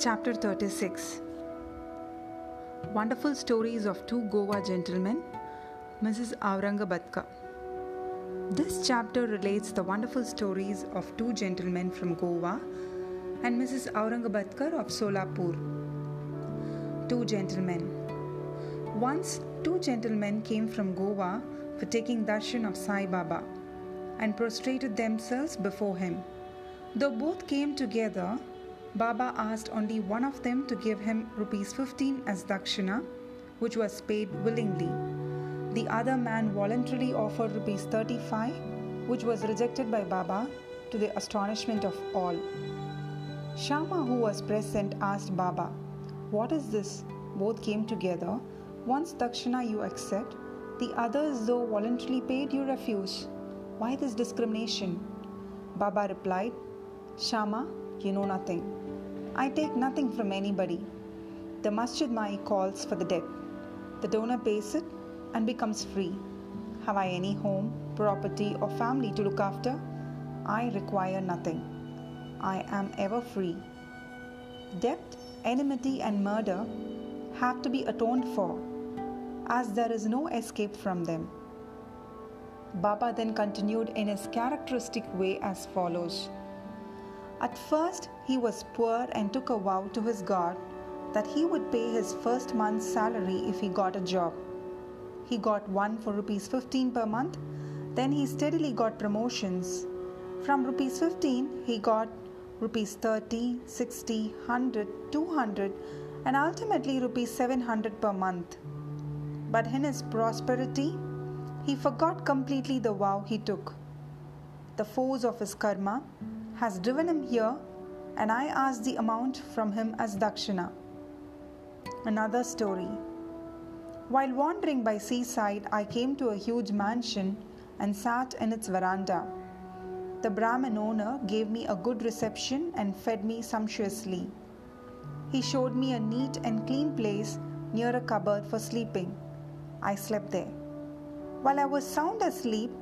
Chapter 36 Wonderful Stories of Two Goa Gentlemen, Mrs. Aurangabadkar. This chapter relates the wonderful stories of two gentlemen from Goa and Mrs. Aurangabadkar of Solapur. Two gentlemen. Once, two gentlemen came from Goa for taking darshan of Sai Baba and prostrated themselves before him. Though both came together, Baba asked only one of them to give him rupees 15 as dakshina, which was paid willingly. The other man voluntarily offered rupees 35, which was rejected by Baba to the astonishment of all. Shama, who was present, asked Baba, What is this? Both came together. Once dakshina you accept, the others, though voluntarily paid, you refuse. Why this discrimination? Baba replied, Shama, you know nothing. I take nothing from anybody. The Masjid Mai calls for the debt. The donor pays it and becomes free. Have I any home, property, or family to look after? I require nothing. I am ever free. Debt, enmity, and murder have to be atoned for, as there is no escape from them. Baba then continued in his characteristic way as follows. At first, he was poor and took a vow to his God that he would pay his first month's salary if he got a job. He got one for rupees 15 per month, then he steadily got promotions. From rupees 15, he got rupees 30, 60, 100, 200, and ultimately rupees 700 per month. But in his prosperity, he forgot completely the vow he took. The force of his karma has driven him here, and I asked the amount from him as dakshina. Another story. While wandering by seaside, I came to a huge mansion and sat in its veranda. The Brahmin owner gave me a good reception and fed me sumptuously. He showed me a neat and clean place near a cupboard for sleeping. I slept there. While I was sound asleep,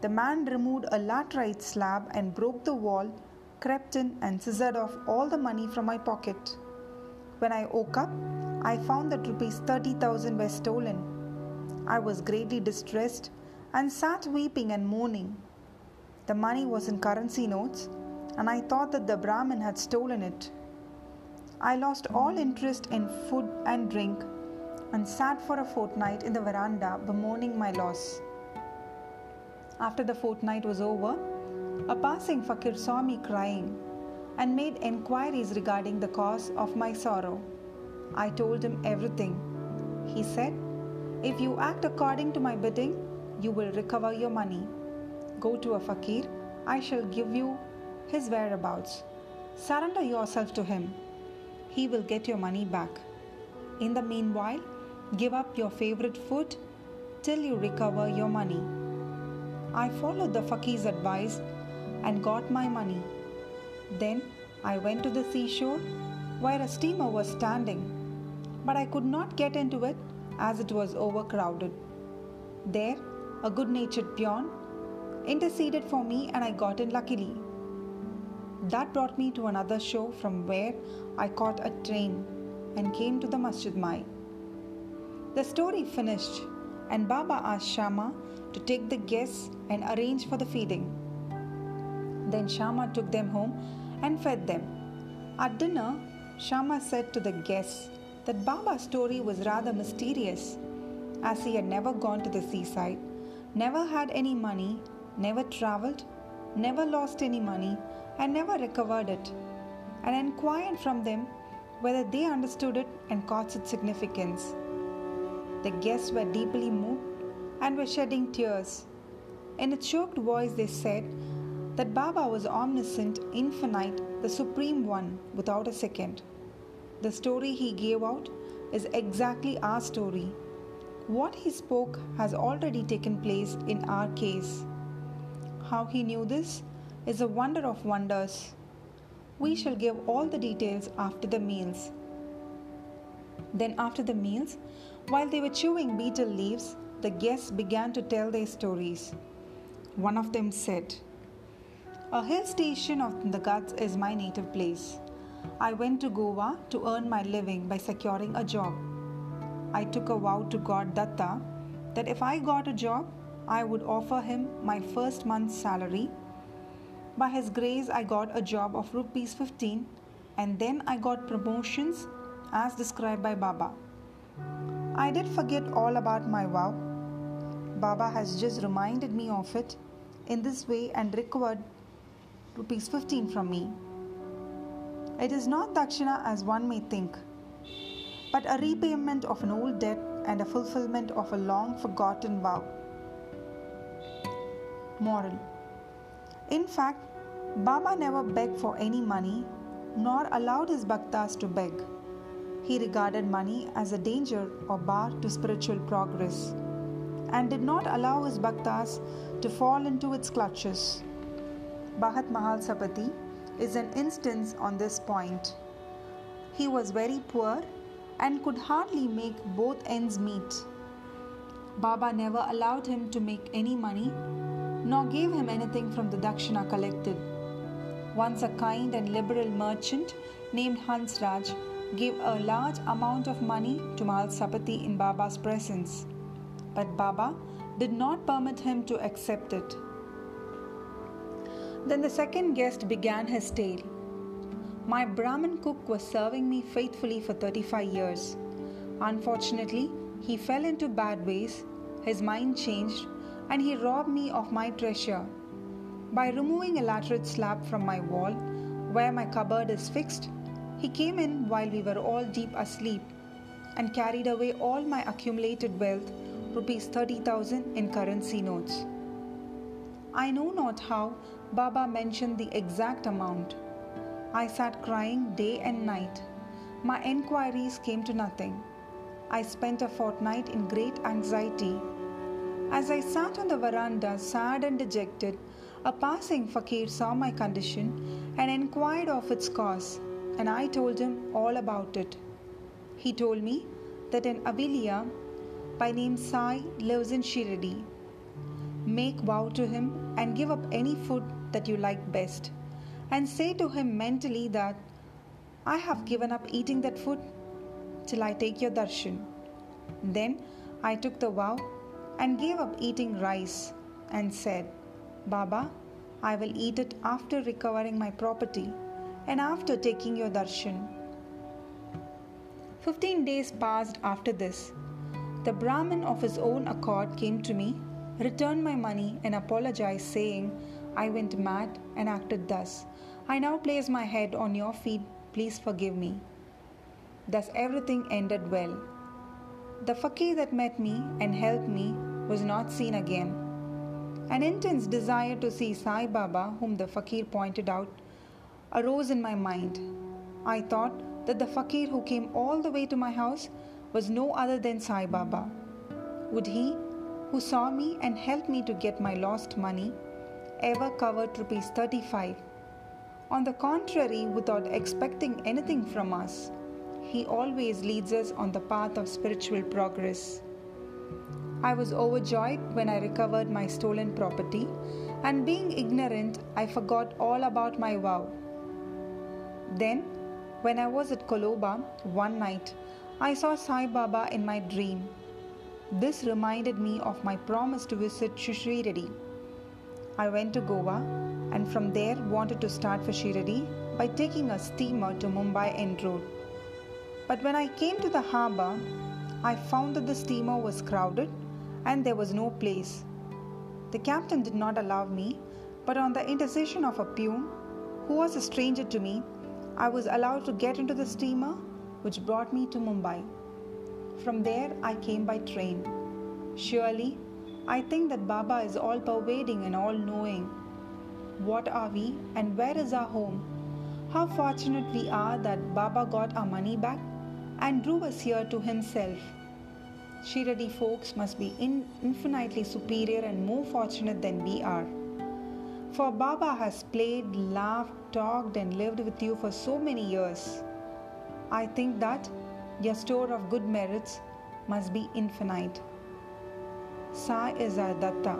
the man removed a laterite slab and broke the wall, crept in, and scissored off all the money from my pocket. When I woke up, I found that rupees 30,000 were stolen. I was greatly distressed and sat weeping and mourning. The money was in currency notes, and I thought that the Brahmin had stolen it. I lost all interest in food and drink and sat for a fortnight in the veranda bemoaning my loss. After the fortnight was over, a passing fakir saw me crying and made enquiries regarding the cause of my sorrow. I told him everything. He said, If you act according to my bidding, you will recover your money. Go to a fakir, I shall give you his whereabouts. Surrender yourself to him. He will get your money back. In the meanwhile, give up your favorite food till you recover your money. I followed the fakir's advice and got my money. Then I went to the seashore where a steamer was standing, but I could not get into it as it was overcrowded. There, a good natured peon interceded for me and I got in luckily. That brought me to another show from where I caught a train and came to the Masjid Mai. The story finished, and Baba asked Shama to take the guests and arrange for the feeding. Then Shama took them home and fed them. At dinner, Shama said to the guests that Baba's story was rather mysterious, as he had never gone to the seaside, never had any money, never traveled, never lost any money, and never recovered it, and inquired from them whether they understood it and caught its significance. The guests were deeply moved and were shedding tears. In a choked voice, they said that Baba was omniscient, infinite, the Supreme One, without a second. The story he gave out is exactly our story. What he spoke has already taken place in our case. How he knew this is a wonder of wonders. We shall give all the details after the meals. Then, after the meals, while they were chewing betel leaves, the guests began to tell their stories. One of them said, A hill station of the Ghats is my native place. I went to Goa to earn my living by securing a job. I took a vow to God Datta that if I got a job, I would offer him my first month's salary. By his grace, I got a job of rupees 15 and then I got promotions as described by Baba. I did forget all about my vow. Baba has just reminded me of it in this way and recovered rupees 15 from me. It is not dakshina as one may think, but a repayment of an old debt and a fulfillment of a long forgotten vow. Moral In fact, Baba never begged for any money nor allowed his bhaktas to beg. He regarded money as a danger or bar to spiritual progress and did not allow his bhaktas to fall into its clutches. Bhagat Mahalsapati is an instance on this point. He was very poor and could hardly make both ends meet. Baba never allowed him to make any money nor gave him anything from the dakshina collected. Once a kind and liberal merchant named Hans Raj gave a large amount of money to Mahalsapati in Baba's presence, but Baba did not permit him to accept it. Then the second guest began his tale. My Brahmin cook was serving me faithfully for 35 years. Unfortunately, he fell into bad ways, his mind changed, and he robbed me of my treasure. By removing a laterite slab from my wall, where my cupboard is fixed, he came in while we were all deep asleep and carried away all my accumulated wealth, rupees 30,000 in currency notes. I know not how Baba mentioned the exact amount. I sat crying day and night. My enquiries came to nothing. I spent a fortnight in great anxiety. As I sat on the veranda, sad and dejected, a passing fakir saw my condition and inquired of its cause and I told him all about it. He told me that an Avilia by name Sai lives in Shiradi. Make vow to him and give up any food that you like best, and say to him mentally that I have given up eating that food till I take your darshan. Then I took the vow and gave up eating rice and said, Baba, I will eat it after recovering my property and after taking your darshan. Fifteen days passed after this. The Brahmin of his own accord came to me, returned my money, and apologized, saying, I went mad and acted thus. I now place my head on your feet, please forgive me. Thus everything ended well. The fakir that met me and helped me was not seen again. An intense desire to see Sai Baba, whom the fakir pointed out, arose in my mind. I thought that the fakir who came all the way to my house was no other than Sai Baba. Would he, who saw me and helped me to get my lost money, ever covet rupees 35? On the contrary, without expecting anything from us, he always leads us on the path of spiritual progress. I was overjoyed when I recovered my stolen property, and being ignorant, I forgot all about my vow. Then, when I was at Koloba one night, I saw Sai Baba in my dream. This reminded me of my promise to visit Shiradi. I went to Goa and from there wanted to start for Shiradi by taking a steamer to Mumbai End Road. But when I came to the harbour, I found that the steamer was crowded and there was no place. The captain did not allow me, but on the intercession of a peon, who was a stranger to me, I was allowed to get into the steamer which brought me to Mumbai. From there, I came by train. Surely, I think that Baba is all pervading and all knowing. What are we and where is our home? How fortunate we are that Baba got our money back and drew us here to himself. Shiradi folks must be in infinitely superior and more fortunate than we are. For Baba has played, laughed, talked, and lived with you for so many years. I think that your store of good merits must be infinite. Sai is our Datta.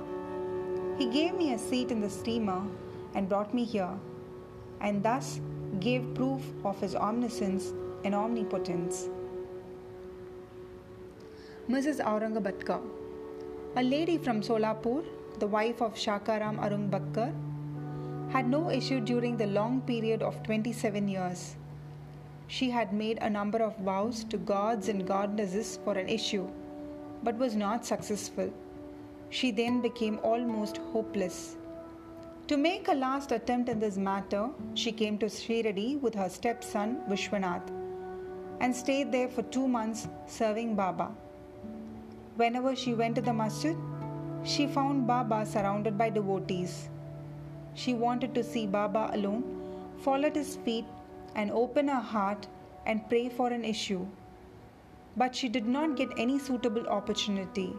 He gave me a seat in the steamer and brought me here, and thus gave proof of his omniscience and omnipotence. Mrs. Aurangabadkar, a lady from Solapur, the wife of Shakaram Aurangabadkar, had no issue during the long period of 27 years. She had made a number of vows to gods and goddesses for an issue, but was not successful. She then became almost hopeless. To make a last attempt in this matter, she came to Shiradi with her stepson Vishwanath and stayed there for two months serving Baba. Whenever she went to the masjid, she found Baba surrounded by devotees. She wanted to see Baba alone, fall at his feet, and open her heart and pray for an issue. But she did not get any suitable opportunity.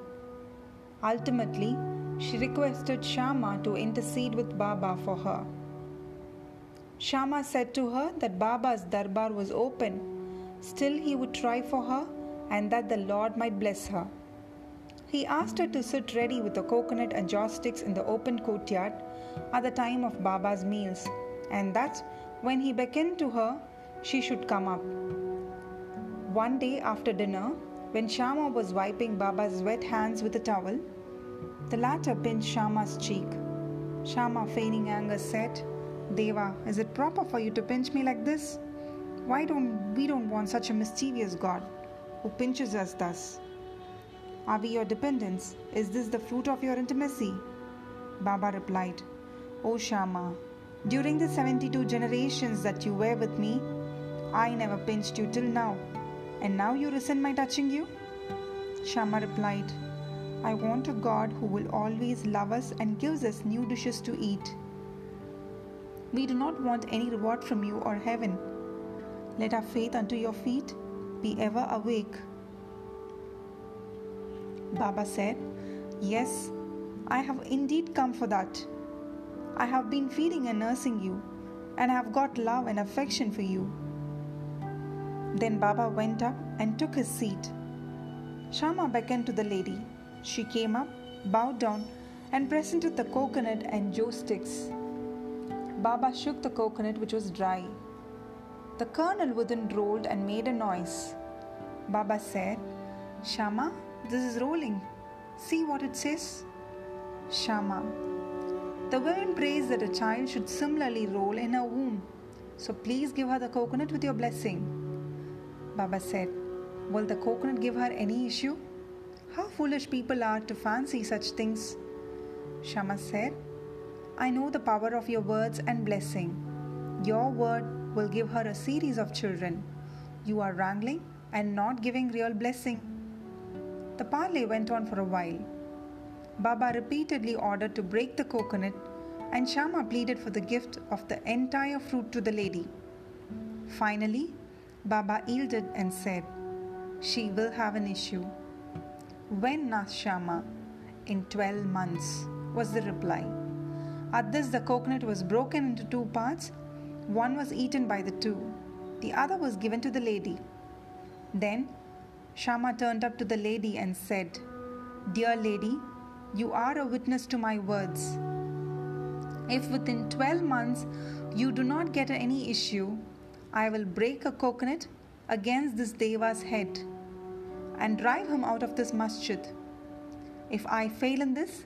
Ultimately, she requested Shama to intercede with Baba for her. Shama said to her that Baba's darbar was open, still he would try for her and that the Lord might bless her. He asked her to sit ready with a coconut and joss sticks in the open courtyard at the time of Baba's meals, and that when he beckoned to her, she should come up. One day after dinner, when Shama was wiping Baba's wet hands with a towel, the latter pinched Shama's cheek. Shama, feigning anger, said, Deva, is it proper for you to pinch me like this? Why don't we don't want such a mischievous God who pinches us thus? Are we your dependents? Is this the fruit of your intimacy? Baba replied, oh, O Shama, during the 72 generations that you were with me, I never pinched you till now, and now you resent my touching you? Shama replied, I want a God who will always love us and gives us new dishes to eat. We do not want any reward from you or heaven. Let our faith unto your feet be ever awake. Baba said, Yes, I have indeed come for that. I have been feeding and nursing you, and have got love and affection for you. Then Baba went up and took his seat. Shama beckoned to the lady. She came up, bowed down, and presented the coconut and joss sticks. Baba shook the coconut, which was dry. The kernel within rolled and made a noise. Baba said, Shama, this is rolling. See what it says? Shama. The woman prays that a child should similarly roll in her womb. So please give her the coconut with your blessing. Baba said, Will the coconut give her any issue? How foolish people are to fancy such things. Shama said, I know the power of your words and blessing. Your word will give her a series of children. You are wrangling and not giving real blessing. The parley went on for a while. Baba repeatedly ordered to break the coconut, and Shama pleaded for the gift of the entire fruit to the lady. Finally, Baba yielded and said, She will have an issue. When asked Shama? In 12 months, was the reply. At this, the coconut was broken into two parts. One was eaten by the two, the other was given to the lady. Then Shama turned up to the lady and said, Dear lady, you are a witness to my words. If within 12 months you do not get any issue, I will break a coconut against this Deva's head and drive him out of this masjid. If I fail in this,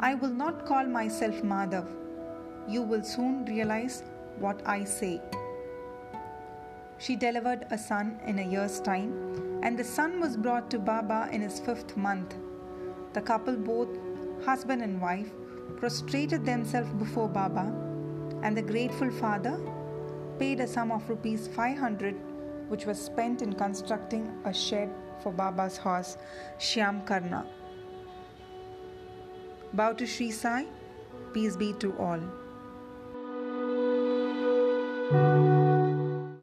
I will not call myself Madhav. You will soon realize what I say. She delivered a son in a year's time, and the son was brought to Baba in his fifth month. The couple, both husband and wife, prostrated themselves before Baba, and the grateful father paid a sum of rupees 500, which was spent in constructing a shed for Baba's horse, Shyam Karna. Bow to Sri Sai, peace be to all.